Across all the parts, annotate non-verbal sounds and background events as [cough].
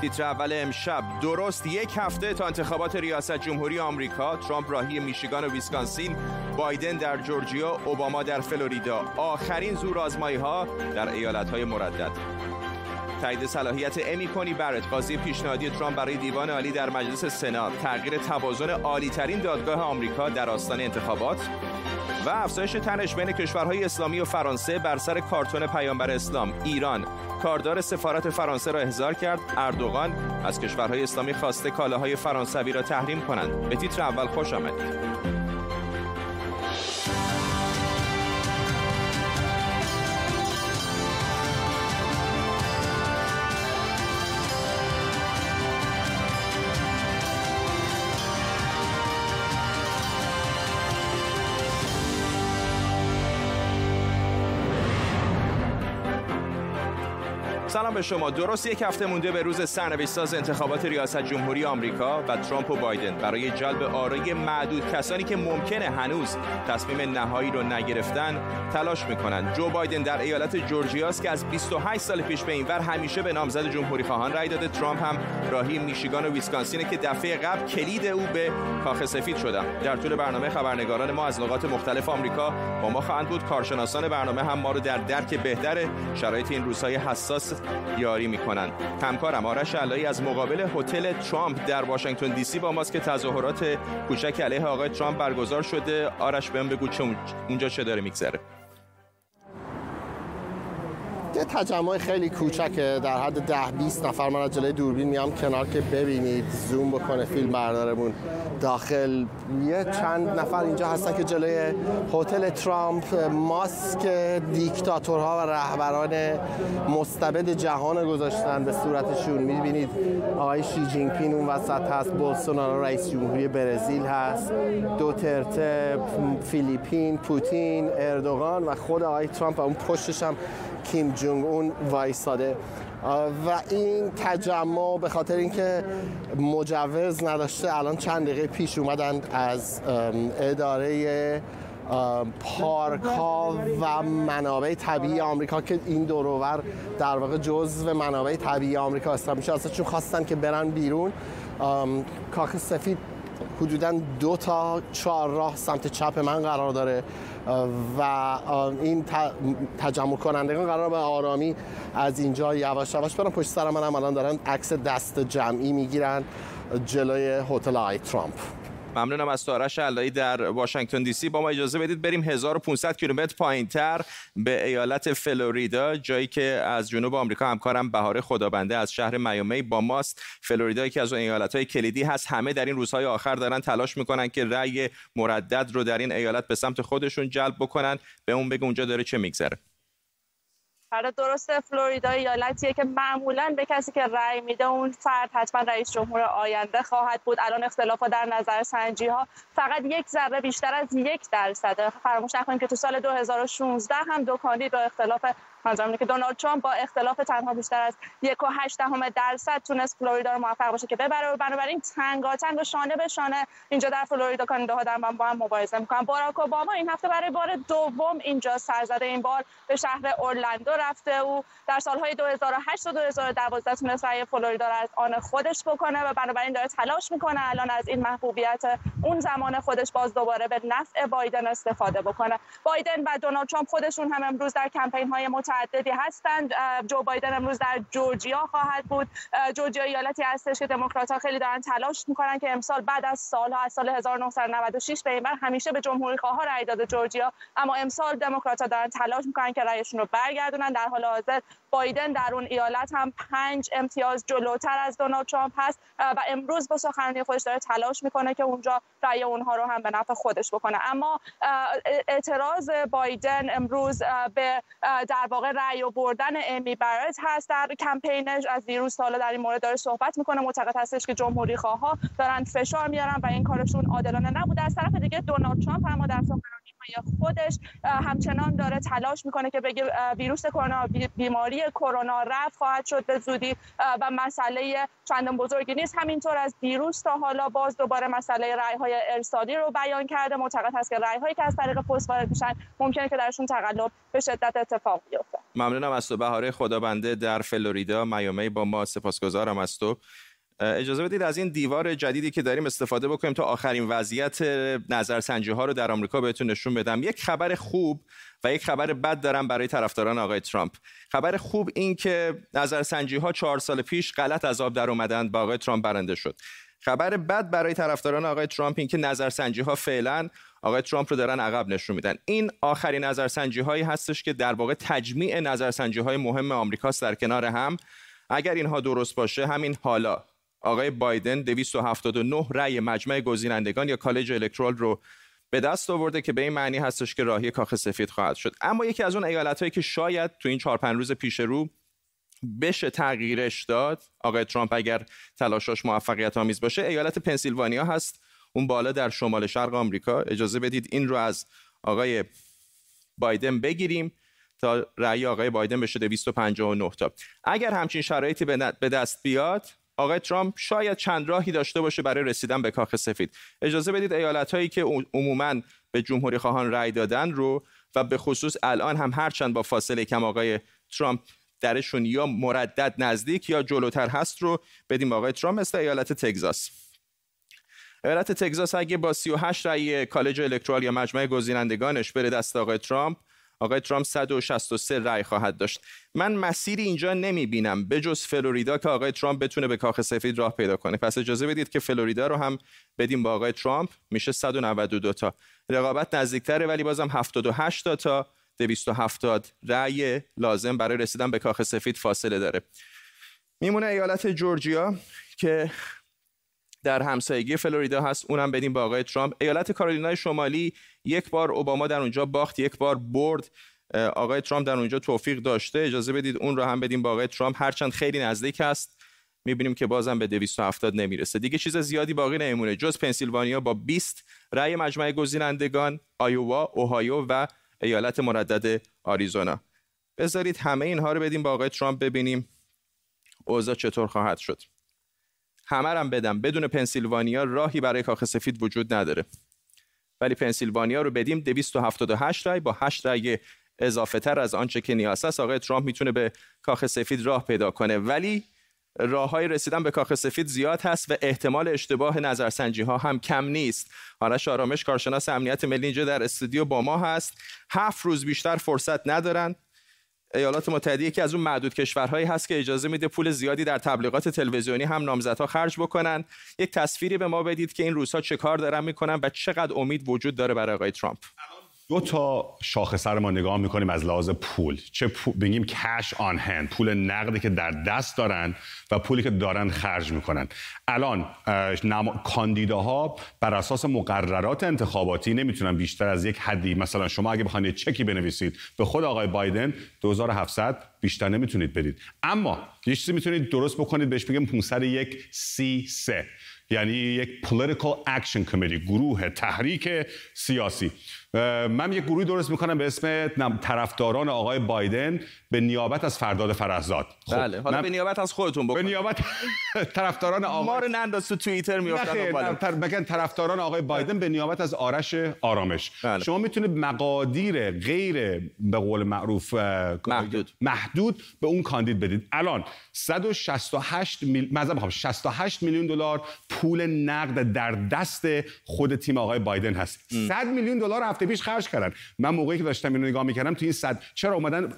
تیتر اول امشب. درست یک هفته تا انتخابات ریاست جمهوری آمریکا ترامپ راهی میشیگان و ویسکانسین بایدن در جورجیا اوباما در فلوریدا. آخرین زور آزمایی ها در ایالت های مردد. تایید صلاحیت امی کنی برت قاضی پیشنهادی ترامپ برای دیوان عالی در مجلس سنا تغییر توازن عالی ترین دادگاه آمریکا در آستان انتخابات. و افزایش تنش بین کشورهای اسلامی و فرانسه بر سر کارتون پیامبر اسلام ایران. کاردار سفارت فرانسه را احضار کرد. اردوغان از کشورهای اسلامی خواسته کالاهای فرانسوی را تحریم کنند. به تیتر اول خوش آمدید. سلام به شما. درست یک هفته مونده به روز سرنوشت ساز انتخابات ریاست جمهوری آمریکا و ترامپ و بایدن برای جلب آرای معدود کسانی که ممکنه هنوز تصمیم نهایی رو نگرفتن تلاش می‌کنن. جو بایدن در ایالت جورجیاست که از 28 سال پیش به اینور همیشه به نامزد جمهوری خواهان رای داده. ترامپ هم راهی میشیگان و ویسکانسینه که دفعه قبل کلید او به کاخ سفید شدن. در طول برنامه خبرنگاران ما از نقاط مختلف آمریکا با ما خواهند بود. کارشناسان برنامه هم ما رو در درک بهتر شرایط این روزهای حساس یاری می‌کنند همکارم آرش علایی از مقابل هتل ترامپ در واشنگتن دی سی با ماست که تظاهرات کوچک علیه آقای ترامپ برگزار شده. آرش بهم بگو چه اونجا چه داره میگذره. تجمع خیلی کوچکه. در حد ده 20 نفر من از جلوی دوربین میام کنار که ببینید زوم بکنه فیلم بردارمون داخل. یه چند نفر اینجا هستن که جلوی هتل ترامپ ماسک دیکتاتورها و رهبران مستبد جهان گذاشتن به صورتشون. می‌بینید آقای شی جینگ پین اون وسط هست بولسونارو رئیس جمهوری برزیل هست دوترته فیلیپین پوتین اردوغان و خود آقای ترامپ و اون پشتش هم کیم جونگ اون وایساده و این تجمع به خاطر اینکه مجوز نداشته الان چند دقیقه پیش اومدن از اداره پارک ها و منابع طبیعی آمریکا که این دورور در واقع جزو منابع طبیعی آمریکا حساب میشه ازشون خواستن که برن بیرون. کاخ سفید حدودا دو تا چهار راه سمت چپ من قرار داره و این تجمع کنندگان قرار به آرامی از اینجا یواش یواش برن. پشت سر منم الان دارن عکس دست جمعی می‌گیرن جلوی هتل آی ترامپ. ممنونم از تارش علایی در واشنگتن دی سی. با ما اجازه بدید بریم 1500 کیلومتر پایینتر به ایالت فلوریدا جایی که از جنوب آمریکا همکارم بهار خدابنده از شهر میامی با ماست. فلوریدا که از اون ایالت های کلیدی هست همه در این روزهای آخر دارن تلاش می‌کنن که رأی مردد رو در این ایالت به سمت خودشون جلب بکنن. به اون بگه اونجا داره چه میگذره. حالا درسته فلوریدا ایالتیه که معمولا به کسی که رأی میده اون فرد حتما رئیس جمهور آینده خواهد بود. الان اختلاف در نظر سنجی ها فقط یک ذره بیشتر از یک درصده. فراموش نکنیم که تو سال 2016 هم دو کاندید با اختلاف منظورم که دونالد ترامپ با اختلاف تنها بیشتر از یک و هشت دهم درصد تونست فلوریدا رو موفق باشه که ببره. و بنابراین تنگاتنگ و شانه به شانه اینجا در فلوریدا کاندیداها در با هم مبارزه می‌کنن. باراک اوباما این هفته برای بار دوم اینجا سرزده این بار به شهر اورلندو رفته. او در سالهای 2008 و 2012 تونست رأی فلوریدا رو از آن خودش بکنه و بنابراین داره تلاش می‌کنه الان از این محبوبیت اون زمان خودش باز دوباره به نفع بایدن استفاده بکنه. بایدن و دونالد ترامپ خودشون هم امروز در کمپین های متعددی هستند. جو بایدن امروز در جورجیا خواهد بود. جورجیا ایالتی هستش که دموکرات خیلی دارن تلاش می‌کنن که امسال بعد از سالها از سال 1996 به این بر همیشه به جمهوری خواه رأی داده جورجیا. اما امسال دموکرات دارن تلاش می‌کنن که رأیشون رو برگردونن. در حال حاضر بایدن در اون ایالت هم پنج امتیاز جلوتر از دونالد ترامپ هست. و امروز با سخنرانی خودش داره تلاش می‌کنه که اونجا رأی اونها رو هم به نفع خودش بکنه. اما اعتراض بایدن امروز به در واقع رأی و بردن امی برت هست. در کمپینش از دیروز سال در این مورد داره صحبت می‌کنه. معتقد هستش که جمهوری خواه دارن فشار میارن و این کارشون عادلانه نبوده. از طرف دیگه دونالد ترامپ اما در سخنرانی خودش همچنان داره تلاش می‌کنه که بگه ویروس کرونا بیماری کرونا رفت خواهد شد به زودی و مسئله چندان بزرگی نیست. همینطور از دیروز تا حالا باز دوباره مسئله رای های ارسالی رو بیان کرده. معتقد هست که رای هایی که از طریق پست وارد میشن ممکنه که درشون تقلب به شدت اتفاق بیفته. ممنونم از تو بهاره. خدابنده در فلوریدا میامی با ما. سپاسگزارم از تو. اجازه بدید از این دیوار جدیدی که داریم استفاده بکنیم تا آخرین وضعیت نظرسنجی ها رو در آمریکا بهتون نشون بدم. یک خبر خوب و یک خبر بد دارم برای طرفداران آقای ترامپ. خبر خوب این که نظرسنجی ها چهار سال پیش غلط از آب در اومدن با آقای ترامپ برنده شد. خبر بد برای طرفداران آقای ترامپ این که نظرسنجی ها فعلا آقای ترامپ رو دارن عقب نشون میدن. این آخرین نظرسنجی هایی هستش که در واقع تجمیع نظرسنجی های مهم آمریکاست در کنار هم. اگر اینها درست باشه همین حالا. آقای بایدن 279 رأی مجمع گزینندگان یا کالج الکترال رو به دست آورده که به این معنی هستش که راهی کاخ سفید خواهد شد. اما یکی از اون ایالت هایی که شاید تو این 4 5 روز پیش رو بشه تغییرش داد آقای ترامپ اگر تلاشاش موفقیت آمیز باشه ایالت پنسیلوانیا هست. اون بالا در شمال شرق آمریکا. اجازه بدید این رو از آقای بایدن بگیریم تا رأی آقای بایدن بشه 259 تا. اگر همچین شرایطی به دست بیاد آقای ترامپ شاید چند راهی داشته باشه برای رسیدن به کاخ سفید. اجازه بدید ایالت هایی که عموما به جمهوری خواهان رأی دادن رو و به خصوص الان هم هرچند با فاصله کم آقای ترامپ درشون یا مردد نزدیک یا جلوتر هست رو بدیم آقای ترامپ مثل ایالت تگزاس. ایالت تگزاس اگه با 38 رأی کالج الکترال یا مجمع گزینندگانش بره دست آقای ترامپ آقای ترامپ 163 رأی خواهد داشت. من مسیری اینجا نمی بینم جز فلوریدا که آقای ترامپ بتونه به کاخ سفید راه پیدا کنه. پس اجازه بدید که فلوریدا رو هم بدیم با آقای ترامپ. میشه 192 تا. رقابت نزدیکتره ولی بازم 78 تا تا 270 رأی لازم برای رسیدن به کاخ سفید فاصله داره. میمونه ایالت جورجیا که در همسایگی فلوریدا هست. اونم بدیم با آقای ترامپ. ایالت کارولینای شمالی یک بار اوباما در اونجا باخت یک بار برد. آقای ترامپ در اونجا توفیق داشته. اجازه بدید اون رو هم بدیم با آقای ترامپ. هرچند خیلی نزدیک است. می‌بینیم که بازم به 270 نمی‌رسه. دیگه چیز زیادی باقی نمیمونه. جز پنسیلوانیا با 20 رأی مجمع گزینندگان آیووا اوهایو و ایالت مردد آریزونا. بذارید همه اینها رو بدیم با آقای ترامپ ببینیم اوضاع چطور خواهد شد. همه هم بدم. بدون پنسیلوانیا راهی برای کاخ سفید وجود نداره. ولی پنسیلوانیا رو بدیم 278 رای. با 8 رای اضافه تر از آنچه که نیاز است آقای ترامپ می‌تونه به کاخ سفید راه پیدا کنه. ولی راه های رسیدن به کاخ سفید زیاد هست و احتمال اشتباه نظرسنجی ها هم کم نیست. آرش آرامش کارشناس امنیت ملی اینجا در استودیو با ما هست. هفت روز بیشتر فرصت ندارن. ایالات متحده یکی از اون معدود کشورهایی هست که اجازه میده پول زیادی در تبلیغات تلویزیونی هم نامزدها خرج بکنن. یک تصویری به ما بدید که این روزها چه کار دارن می‌کنن و چقدر امید وجود داره برای آقای ترامپ. دو تا شاخصه ما نگاه می‌کنیم از لحاظ پول. چه بگیم کش آن هند پول نقدی که در دست دارن و پولی که دارن خرج می‌کنن. الان نم... کاندیداها بر اساس مقررات انتخاباتی نمی‌تونن بیشتر از یک حدی. مثلا شما اگه بخواید چکی بنویسید به خود آقای بایدن 2700 بیشتر نمی‌تونید بدید. اما یه چیزی می‌تونید درست بکنید بهش بگیم 501 سی 3 یعنی یک political action committee گروه تحریک سیاسی. من یک گروهی درست می‌کنم به اسم طرفداران آقای بایدن به نیابت از فرداد فرزاد. خب بله حالا به نیابت از خودتون بکن به نیابت [laughs] طرفداران آقای ما رو ننداز تو توییتر میافتن. بگن طرفداران آقای بایدن به نیابت از آرش آرامش. بله. شما می‌تونید مقادیر غیر به قول معروف محدود. محدود به اون کاندید بدید. الان 168 میل... 68 میلیون دلار پول نقد در دست خود تیم آقای بایدن هست. 100 میلیون دلار هفته پیش خرج کردن. من موقعی که داشتم اینو نگاه می‌کردم تو این صد چرا اومدن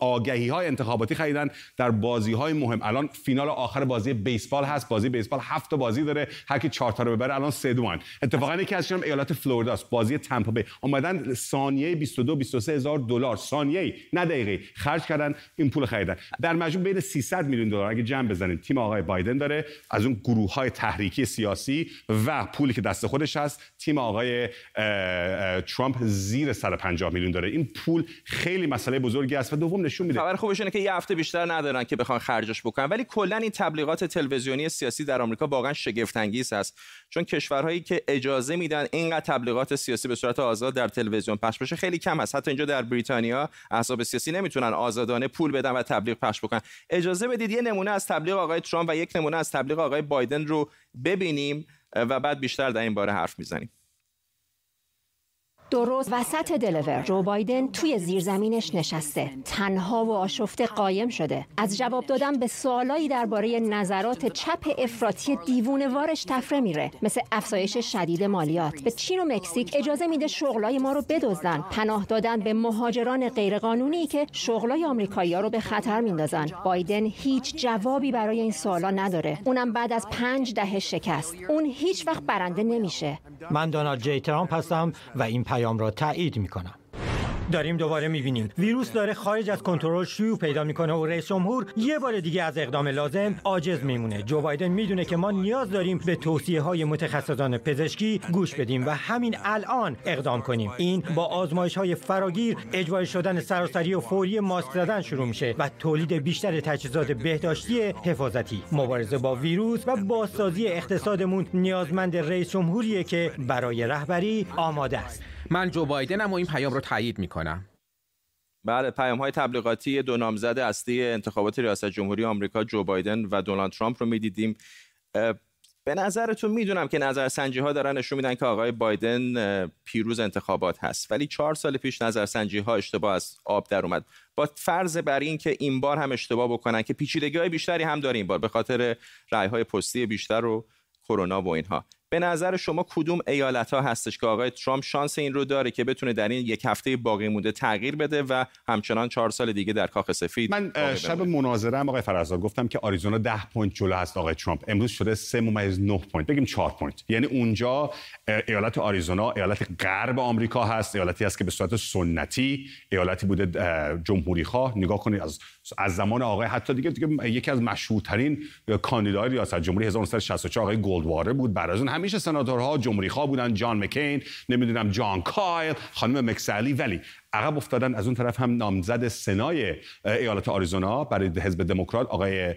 آگهی های انتخاباتی خریدن در بازی های مهم. الان فینال آخر بازی بیسبال هست. بازی بیسبال هفت بازی داره. هر کی چهار تا رو ببره الان سه دوان. اتفاقا یکی از ایالت فلوریدا است. بازی تامپا بی اومدن ثانیه 22 23 هزار دلار. ثانیه نه دقیقه خرج کردن این پول خریدن. در مجموع بین 300 میلیون دلار. اگه جمع بزنید تیم آقای بایدن داره از اون گروه های تحریکی سیاسی و پولی که دست خودش هست تیم آقای ترامپ زیر 150 میلیون داره. این پول خیلی مسئله بزرگی است و دوم نشون میده. خبر خوبش اینه که یه هفته بیشتر ندارن که بخوان خرجش بکنن. ولی کلا این تبلیغات تلویزیونی سیاسی در آمریکا واقعا شگفت انگیز است. چون کشورهایی که اجازه میدن اینقدر تبلیغات سیاسی به صورت آزاد در تلویزیون پخش بشه خیلی کم هست. حتی اینجا در بریتانیا احزاب سیاسی نمی‌تونن آزادانه پول بدن و تبلیغ پخش بکنن. اجازه بدید یه نمونه از تبلیغ آقای ترامپ و یک نمونه از تبلیغ آقای بایدن رو ببینیم و بعد بیشتر در این باره حرف می‌زنیم. درست وسط دلور. جو بایدن توی زیرزمینش نشسته. تنها و آشفته قایم شده. از جواب دادن به سوالایی درباره نظرات چپ افراطی دیوونوارش تفره میره. مثل افزایش شدید مالیات. به چین و مکزیک اجازه میده شغلای ما رو بدزدن. پناه دادن به مهاجران غیرقانونی که شغلای آمریکایی‌ها رو به خطر میندازن. بایدن هیچ جوابی برای این سوالا نداره. اونم بعد از پنج دهه شکست. اون هیچ وقت برنده نمیشه. من دونالد جی ترامپ هستم و این پیام را تایید می کنم. داریم دوباره می‌بینیم. ویروس داره خارج از کنترل شیوع پیدا می‌کنه و رئیس جمهور یه بار دیگه از اقدام لازم عاجز میمونه. جو بایدن می‌دونه که ما نیاز داریم به توصیه های متخصصان پزشکی گوش بدیم و همین الان اقدام کنیم. این با آزمایش های فراگیر اجباری شدن سراسری و فوری ماسک زدن شروع میشه و تولید بیشتر تجهیزات بهداشتی حفاظتی. مبارزه با ویروس و بازسازی اقتصادمون نیازمند رئیس جمهوریه که برای رهبری آماده است. من جو بایدنم و این پیام رو تایید می‌کنم. بله پیام های تبلیغاتی دو نامزد اصلی انتخابات ریاست جمهوری آمریکا جو بایدن و دونالد ترامپ رو می‌دیدیم. به نظرتون می‌دونم که نظرسنجی ها دارن نشون میدن که آقای بایدن پیروز انتخابات هست. ولی چهار سال پیش نظرسنجی ها اشتباه از آب در اومد. با فرض بر این که این بار هم اشتباه بکنن که پیچیدگی های بیشتری هم داره این بار به خاطر رای های پستی بیشتر و کرونا و اینها. به نظر شما کدوم ایالت ها هستش که آقای ترامپ شانس این رو داره که بتونه در این یک هفته باقی مونده تغییر بده و همچنان چهار سال دیگه در کاخ سفید من شب مناظره آقای فرحزاد گفتم که آریزونا 10 point جلو هست آقای ترامپ. امروز شده 3 ممیز 9 point. بگیم 4 point. یعنی اونجا ایالت آریزونا ایالت غرب آمریکا هست ایالتی است که به صورت سنتی ایالتی بوده جمهوری خواه نگاه کنید از از زمان آقای حتی دیگه دیگه یکی از مشهورترین کاندیدای ریاست جمهوری 1964 آقای گلدواتر بود. بعد از اون همیشه سناتورها جمهوری خواه بودن جان مکین نمی‌دونم جان کایل خانم مک‌سالی ولی عقب افتادن از اون طرف هم نامزد سنای ایالت آریزونا برای حزب دموکرات. آقای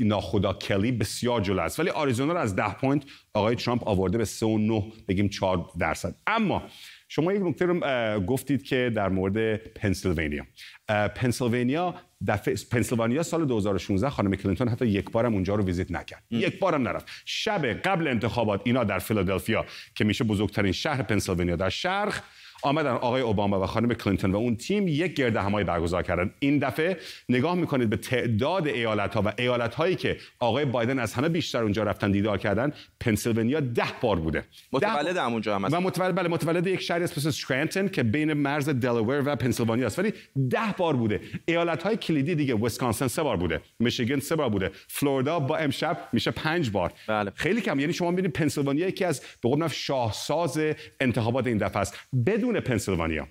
ناخدا کلی بسیار جلو است. ولی آریزونا رو از 10 point آقای ترامپ آورده به 3 و 9 بگیم 4 درصد. اما شما یک نکته رو گفتید که در مورد پنسیلوانیا. پنسیلوانیا دفعه پنسیلوانیا سال 2016 خانم کلینتون حتی یک بارم اونجا رو ویزیت نکرد. ام. یک بارم نرفت. شب قبل انتخابات اینا در فیلادلفیا که میشه بزرگترین شهر پنسیلوانیا در شرق آمدن آقای اوباما و خانم کلینتون و اون تیم یک گرد همایی برگزار کردن. این دفعه نگاه می‌کنید به تعداد ایالت ها و ایالت هایی که آقای بایدن از همه بیشتر اونجا رفتن دیدار کردن پنسیلوانیا ده بار بوده. متولد همونجا هم و متولد بله متولد یک شهری اسمش اسکرانتون که بین مرز دلاور و پنسیلوانیا است. ولی ده بار بوده. ایالت های کلیدی دیگه ویسکانسن سه بار بوده. میشیگن سه بار بوده. فلوریدا با امشب میشه پنج بار. بله. خیلی کم. یعنی شما می‌بینید پنسیلوانیا یکی از به قول شاهساز انتخابات این دفعه است. بدون پنسیلوانیا.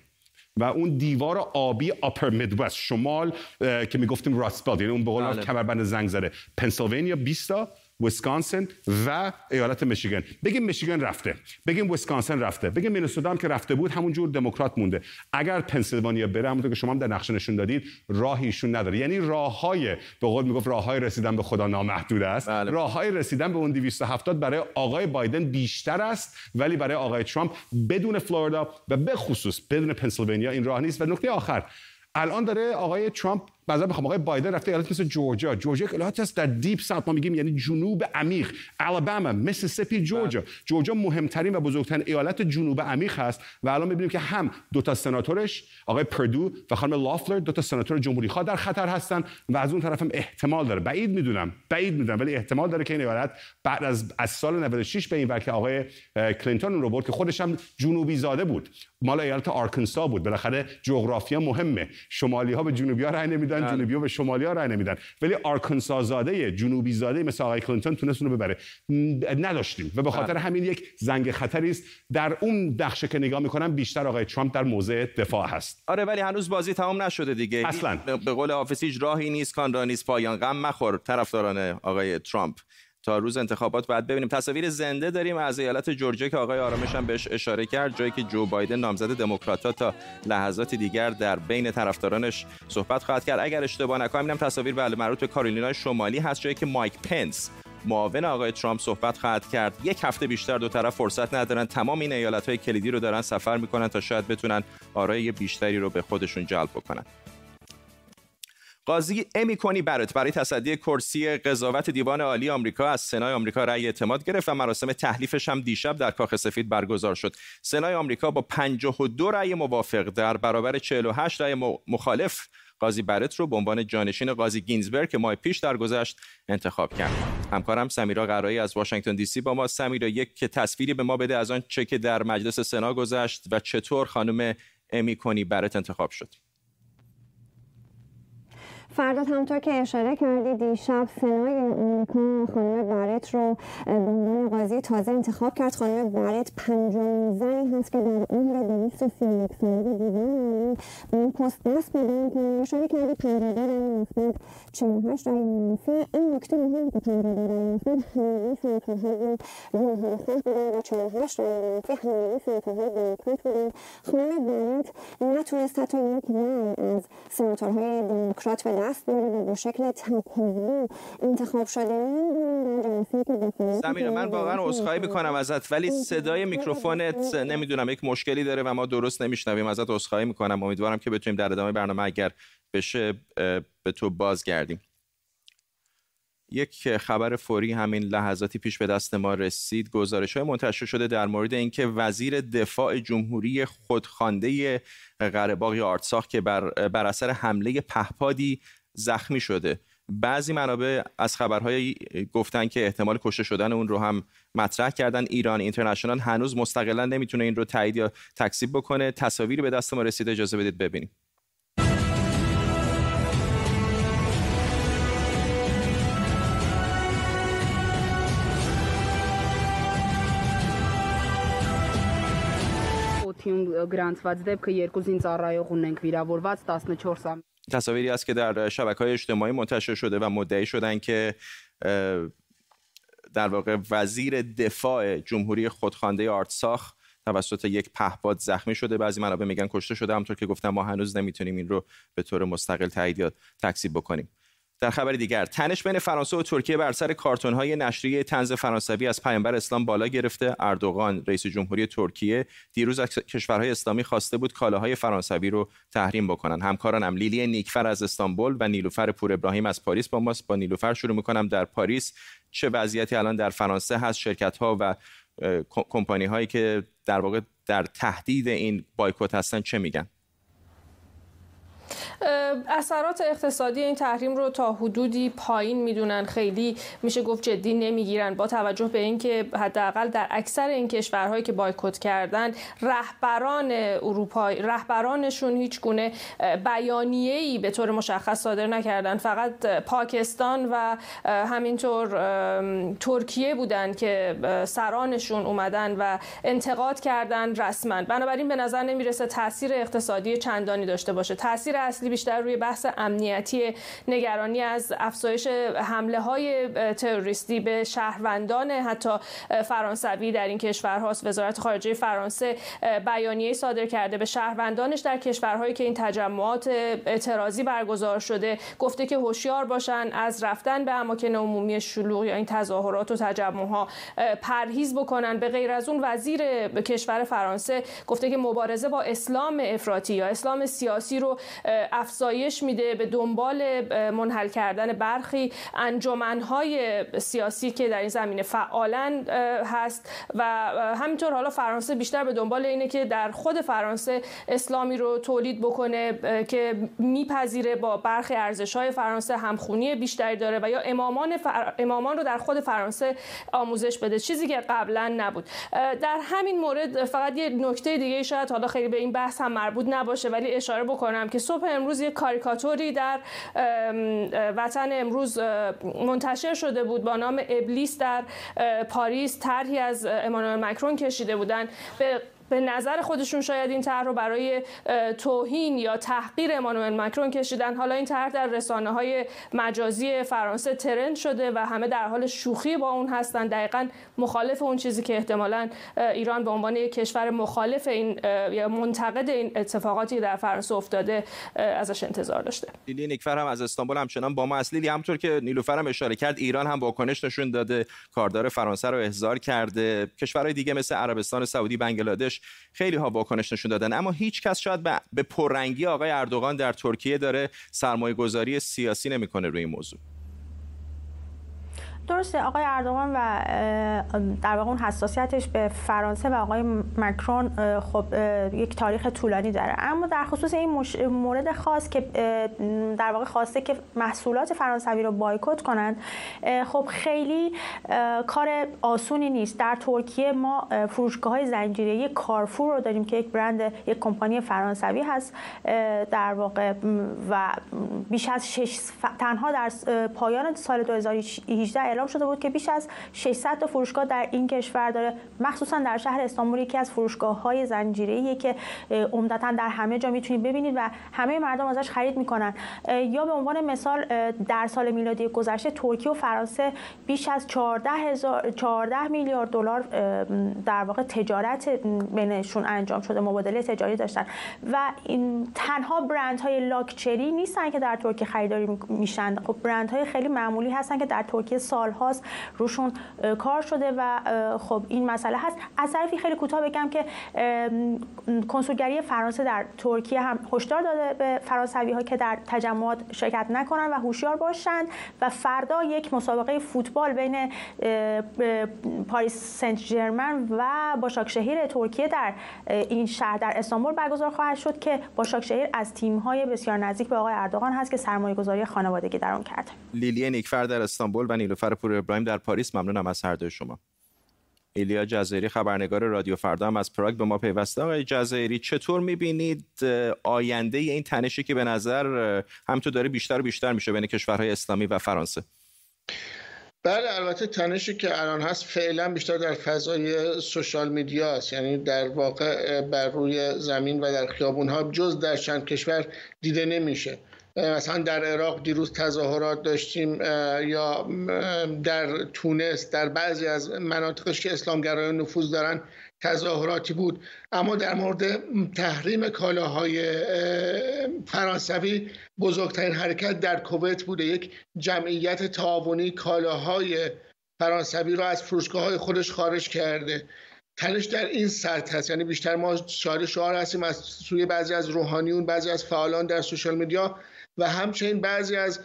و اون دیوار آبی اپر میدوست شمال که می‌گفتیم راستبلد یعنی اون به قول کمربند زنگ زده. پنسیلوانیا 20 تا ویسکانسن و ایالت میشیگن. بگیم میشیگن رفته. بگیم ویسکانسن رفته. بگیم مینسوتا هم که رفته بود همونجور دموکرات مونده. اگر پنسیلوانیا بره همونطور که شما هم در نقشه نشون دادید راهیشون نداره. یعنی راههای به قول می‌گفت راههای رسیدن به خدا نامحدود است. بله. راههای رسیدن به اون 270 برای آقای بایدن بیشتر است ولی برای آقای ترامپ بدون فلوریدا و به خصوص بدون پنسیلوانیا این راه نیست. و نکته آخر الان داره آقای ترامپ بعضا می‌خوام آقای بایدن رفته ایالت مثل جورجیا. جورجیا که ایالت است در Deep South. ما میگیم یعنی جنوب عمیق. الاباما میسیسیپی جورجیا. جورجیا مهمترین و بزرگترین ایالت جنوب عمیق هست. و الان می‌بینیم که هم دو تا سناتورش آقای پردو و خانم لافلر دو تا سناتور جمهوری خواه در خطر هستن و از اون طرف هم احتمال داره. بعید می‌دونم بعید می‌دونم ولی احتمال داره که این ایالت بعد از از سال 96 به این ور که آقای کلینتون رو برد که خودش هم جنوبی زاده بود. مال ایالت آرکنسا بود. بالاخره جغرافیا مهمه. شمالی ها به جنوبی ها رای نمیدن. جنوبی ها به شمالی ها رای نمیدن. ولی آرکنسا زاده جنوبی زاده مثل آقای کلینتون تونست رو ببره. نداشتیم. و به خاطر همین یک زنگ خطری است. در اون بخش که نگاه می‌کنم بیشتر آقای ترامپ در موضع دفاع هست. آره ولی هنوز بازی تمام نشده دیگه. اصلا. به قول حافظ راهی نیست. کان را نیست. پایان غم مخور. طرفداران آقای ترامپ. تا روز انتخابات باید ببینیم. تصاویر زنده داریم از ایالت جورجیا که آقای آرامش هم بهش اشاره کرد جایی که جو بایدن نامزد دموکرات تا لحظات دیگر در بین طرفدارانش صحبت خواهد کرد. اگر اشتباه نکنم تصاویر بله مربوط به کارولینای شمالی هست جایی که مایک پنس معاون آقای ترامپ صحبت خواهد کرد. یک هفته بیشتر دو طرف فرصت ندارن. تمام این ایالت های کلیدی رو دارن سفر می‌کنن تا شاید بتونن آرای بیشتری رو به خودشون جلب بکنن. قاضی امی کنی برات برای تصدی کرسی قضاوت دیوان عالی آمریکا از سنای آمریکا رأی اعتماد گرفت و مراسم تحلیفش هم دیشب در کاخ سفید برگزار شد. سنای آمریکا با 52 رأی موافق در برابر 48 رأی مخالف. قاضی برت رو به عنوان جانشین قاضی گینزبرگ که ماه پیش در گذشت انتخاب کرد. همکارم سمیرا قرایی از واشنگتن دی سی با ما. سمیرا یک تصویری به ما بده از آن چه که در مجلس سنا گذشت و چطور خانم امی کنی برت انتخاب شد. فردا همونطور که اشاره کردی دیشب سنای امریکا خانم برت رو به عنوان قاضی تازه انتخاب کرد. خانم برت پنجمین زنی هست که در عمر دویست و سی یک سالگی دیوان این پست دست پیدا که اشاره کردی پنجره رای مثبت چهل هشت رای منفی. این نکته مهم که پنجره رای مثبت همگی سناتورهای محافظت بودن و چهل هشت رای منفی همگی سناتورهای دموکرات بودن خانم برت نتونست حتی یک رای از سناتورهای دموکرات به و به شکل انتخاب شده. سمیرا من واقعا عذرخواهی می‌کنم ازت ولی صدای میکروفونت نمی‌دونم یک مشکلی داره و ما درست نمیشنویم. ازت عذرخواهی می‌کنم. امیدوارم که بتونیم در ادامه برنامه اگر بشه به تو بازگردیم. یک خبر فوری همین لحظاتی پیش به دست ما رسید. گزارش های منتشر شده در مورد اینکه وزیر دفاع جمهوری خودخوانده قره آرتساخ که بر, بر اثر حمله پهپادی زخمی شده. بعضی منابع از خبرهای گفتن که احتمال کشته شدن اون رو هم مطرح کردن. ایران اینترنشنال هنوز مستقلا نمی‌تونه این رو تایید یا تکذیب بکنه. تصاویری به دست ما رسیده. اجازه بدید ببینیم. գրանցված դեպքը երկու զինծառայող ունենք վիրավորված 14 تصاویری است که در شبکه های اجتماعی منتشر شده و مدعی شدن که در واقع وزیر دفاع جمهوری خودخوانده آرتساخ توسط یک پهپاد زخمی شده بعضی منابع میگن کشته شده همونطور که گفتم ما هنوز نمیتونیم این رو به طور مستقل تایید یا تکذیب بکنیم در خبر دیگر تنش بین فرانسه و ترکیه بر سر کارتون های نشریه تنز فرانسوی از پیامبر اسلام بالا گرفته. اردوغان رئیس جمهوری ترکیه دیروز از کشورهای اسلامی خواسته بود کالاهای فرانسوی رو تحریم بکنن. همکارانم لیلی نیکفر از استانبول و نیلوفر پور ابراهیم از پاریس با ماست. با نیلوفر شروع می‌کنم در پاریس. چه وضعیتی الان در فرانسه هست؟ شرکت ها و کمپانی هایی که در واقع در تهدید این بایکوت هستن چه میگن؟ اثرات اقتصادی این تحریم رو تا حدودی پایین می‌دونن. خیلی میشه گفت جدی نمی‌گیرن. با توجه به اینکه حداقل در اکثر این کشورهایی که بایکوت کردن رهبران اروپایی رهبرانشون هیچ گونه بیانیه ای به طور مشخص صادر نکردن. فقط پاکستان و همینطور ترکیه بودن که سرانشون اومدن و انتقاد کردن رسما. بنابراین به نظر نمی‌رسه تاثیر اقتصادی چندانی داشته باشه. تاثیر اصلی بیشتر روی بحث امنیتی نگرانی از افزایش حمله های تروریستی به شهروندان حتی فرانسوی در این کشورهاست. وزارت خارجه فرانسه بیانیه صادر کرده به شهروندانش در کشورهایی که این تجمعات اعتراضی برگزار شده گفته که هوشیار باشن از رفتن به اماکن عمومی شلوغ یا این تظاهرات و تجمعها پرهیز بکنن. به غیر از اون وزیر کشور فرانسه گفته که مبارزه با اسلام افراطی یا اسلام سیاسی رو افزایش میده به دنبال منحل کردن برخی انجمنهای سیاسی که در این زمینه فعالن هست. و همینطور حالا فرانسه بیشتر به دنبال اینه که در خود فرانسه اسلامی رو تولید بکنه که میپذیره با برخی ارزش های فرانسه همخونی بیشتری داره و یا امامان, امامان رو در خود فرانسه آموزش بده چیزی که قبلا نبود. در همین مورد فقط یه نکته دیگه شاید حالا خیلی به این بحث هم مربوط نباشه ولی اشاره بکنم که صبح یک کاریکاتوری در وطن امروز منتشر شده بود با نام ابلیس در پاریس. طرحی از امانوئل مکرون کشیده بودن. به به نظر خودشون شاید این طرح رو برای توهین یا تحقیر امانوئل مکرون کشیدن. حالا این طرح در رسانه های مجازی فرانسه ترند شده و همه در حال شوخی با اون هستن. دقیقا مخالف اون چیزی که احتمالا ایران به عنوان کشور مخالف این یا منتقد این اتفاقاتی در فرانسه افتاده ازش انتظار داشته. لیلی نیکفر هم از استانبول همچنان با ما اصلی همطور که نیلوفر هم اشاره کرد ایران هم واکنش نشون داده کاردار فرانسه رو احضار کرده. کشورهای دیگه مثل عربستان سعودی بنگلادش خیلی ها واکنش نشون دادن. اما هیچ کس شاید به پررنگی آقای اردوغان در ترکیه داره سرمایه گذاری سیاسی نمی‌کنه روی این موضوع. درسته آقای اردوغان و در واقع اون حساسیتش به فرانسه و آقای مکرون خب یک تاریخ طولانی داره. اما در خصوص این مورد خاص که در واقع خواسته که محصولات فرانسوی رو بایکوت کنند خب خیلی کار آسونی نیست. در ترکیه ما فروشگاه های زنجیره کارفور رو داریم که یک برند یک کمپانی فرانسوی هست در واقع و بیش از شش تنها در پایان سال 2018 اعلام شده بود که بیش از 600 تا فروشگاه در این کشور داره مخصوصا در شهر استانبول یکی از فروشگاه های زنجیره‌ایه که عمدتا در همه جا می‌تونید ببینید و همه مردم ازش خرید می‌کنن. یا به عنوان مثال در سال میلادی گذشته ترکیه و فرانسه بیش از 14 هزار 14 میلیارد دلار در واقع تجارت بینشون انجام شده مبادله تجاری داشتن. و این تنها برند های لاکچری نیستن که در ترکیه خریداری میشن. خب برند های خیلی معمولی هستن که در ترکیه سال هاست روشون کار شده و خب این مسئله هست. از طرفی خیلی کوتاه بگم که کنسولگری فرانسه در ترکیه هم هشدار داده به فرانسوی ها که در تجمعات شرکت نکنن و هوشیار باشند و فردا یک مسابقه فوتبال بین پاریس سنت ژرمن و باشاکشهیر ترکیه در این شهر در استانبول برگزار خواهد شد که باشاکشهیر از تیم های بسیار نزدیک به آقای اردوغان هست که سرمایه گذاری خانوادگی در آن کرده. لیلی نیکفر در استانبول و نیلوفر پور ابراهیم در پاریس. ممنونم از هر دوی شما. ایلیا جزایری خبرنگار رادیو فردا هم از پراگ به ما پیوسته. آقای جزایری چطور می‌بینید آینده این تنشی که به نظر همینطور داره بیشتر و بیشتر میشه بین کشورهای اسلامی و فرانسه؟ بله البته تنشی که الان هست فعلا بیشتر در فضای سوشال میدیا است. یعنی در واقع بر روی زمین و در خیابون ها جز در چند کشور دیده نمیشه. مثلا در عراق دیروز تظاهرات داشتیم یا در تونس در بعضی از مناطقش که اسلامگرایان نفوذ دارن تظاهراتی بود. اما در مورد تحریم کالاهای فرانسوی بزرگترین حرکت در کویت بوده. یک جمعیت تعاونی کالاهای فرانسوی را از فروشگاه های خودش خارج کرده. تنش در این سطح هست. یعنی بیشتر ما شاهد شعار هستیم از سوی بعضی از روحانیون بعضی از فعالان در سوشال میدیا و همچنین بعضی از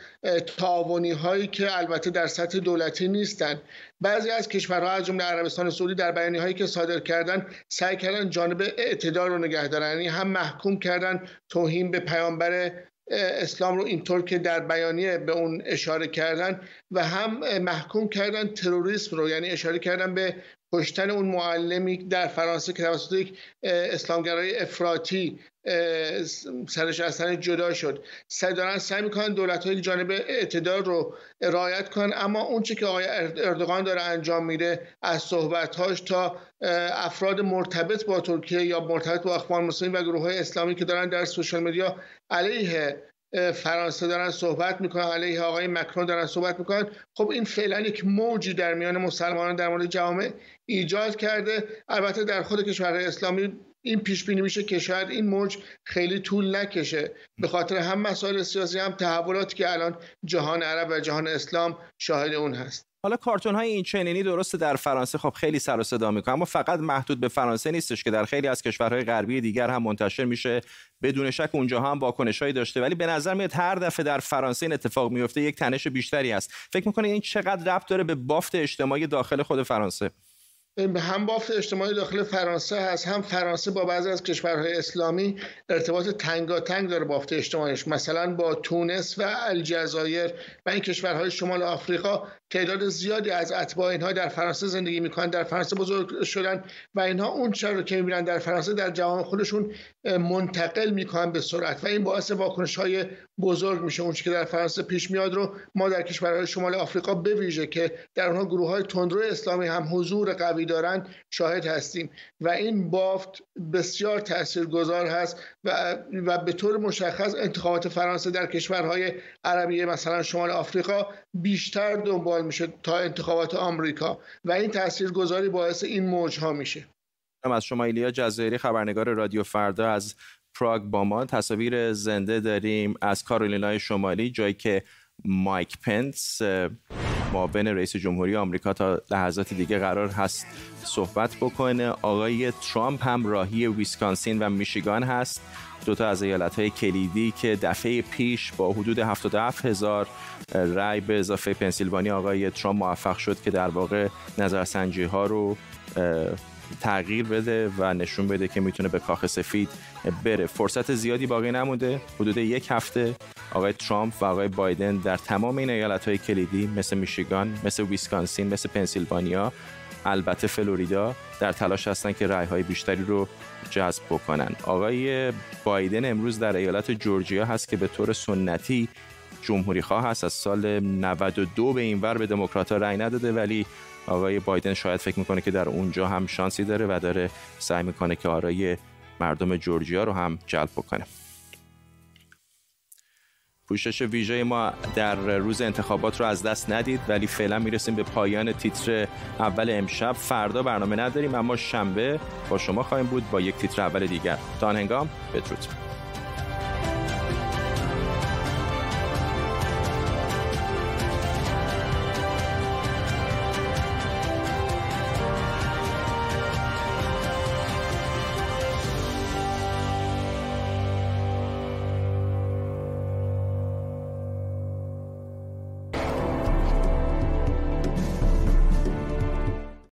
تعاونی هایی که البته در سطح دولتی نیستند بعضی از کشورها از جمله عربستان سعودی در بیانیه هایی که صادر کردن سعی کردن جانب اعتدال رو نگه دارن. یعنی هم محکوم کردن توهین به پیامبر اسلام رو اینطور که در بیانیه به اون اشاره کردن و هم محکوم کردن تروریسم رو یعنی اشاره کردن به کشتن اون معلمی در فرانسه که توسط یک اسلامگرای افراطی سرش اصلا جدا شد. سعی دارن سعی می‌کنن دولت های جانب اعتدال رو رعایت کنن اما اون چی که آقای اردوغان داره انجام میده از صحبتهاش تا افراد مرتبط با ترکیه یا مرتبط با اخوان مسلمین و گروه های اسلامی که دارن در سوشال مدیا علیه فرانسه دارن صحبت می‌کنن علیه آقای مکرون دارن صحبت می‌کنن. خب این فعلا یک موجی در میان مسلمانان در مورد جامعه ایجاد کرده. البته در خود کشورهای اسلامی این پیش بینی میشه که شاید این موج خیلی طول نکشه. به خاطر هم مسائل سیاسی هم تحولاتی که الان جهان عرب و جهان اسلام شاهد اون هست. حالا کارتون های این چنینی درسته در فرانسه. خب خیلی سر و صدا می‌کنه اما فقط محدود به فرانسه نیستش که در خیلی از کشورهای غربی دیگر هم منتشر میشه. بدون شک اونجا هم واکنشهایی داشته ولی به نظر میاد هر دفعه در فرانسه این اتفاق میفته یک تنش بیشتری است فکر می‌کنه این چقدر ربط داره به بافت اجتماعی داخل خود فرانسه؟ هم بافت اجتماعی داخل فرانسه هست. هم فرانسه با بعضی از کشورهای اسلامی ارتباط تنگاتنگ داره بافت اجتماعیش. مثلا با تونس و الجزایر و این کشورهای شمال آفریقا تعداد زیادی از اتباع اینها در فرانسه زندگی می‌کنن در فرانسه بزرگ شدن و اینها اون چرا که می‌بینن در فرانسه در جهان خودشون منتقل می‌کنن به سرعت و این باعث واکنش های بزرگ میشه. اون که در فرانسه پیش میاد رو ما در کشورهای شمال آفریقا بویژه که در اونها گروه های تندرو اسلامی هم حضور قوی برمیدارند شاهد هستیم و این بافت بسیار تاثیرگذار هست و, و به طور مشخص انتخابات فرانسه در کشورهای عربی مثلا شمال آفریقا بیشتر دنبال میشه تا انتخابات آمریکا و این تاثیرگذاری باعث این موج ها میشه از شما ایلیا جزایری خبرنگار رادیو فردا از پراگ با ما تصاویر زنده داریم از کارولینای شمالی جایی که مایک پنس معاون رئیس جمهوری آمریکا تا لحظات دیگه قرار هست صحبت بکنه. آقای ترامپ هم راهی ویسکانسین و میشیگان هست. دوتا از ایالت های کلیدی که دفعه پیش با حدود 77 هزار رای به اضافه پنسیلوانیا آقای ترامپ موفق شد که در واقع نظرسنجی ها رو تغییر بده و نشون بده که می‌تونه به کاخ سفید بره. فرصت زیادی باقی نمونده. حدود یک هفته آقای ترامپ و آقای بایدن در تمام این ایالت های کلیدی مثل میشیگان مثل ویسکانسین مثل پنسیلوانیا البته فلوریدا در تلاش هستن که رای های بیشتری رو جذب بکنن. آقای بایدن امروز در ایالت جورجیا هست که به طور سنتی جمهوری خواه هست. از سال 92 به این ور به دموکرات رای نداده ولی آقای بایدن شاید فکر می‌کنه که در اونجا هم شانسی داره و داره سعی می‌کنه که آرای مردم جورجیا رو هم جلب بکنه. پوشش ویژه ما در روز انتخابات رو از دست ندید ولی فعلا می‌رسیم به پایان تیتر اول امشب. فردا برنامه نداریم اما شنبه با شما خواهیم بود با یک تیتر اول دیگر. تا هنگام بدرود.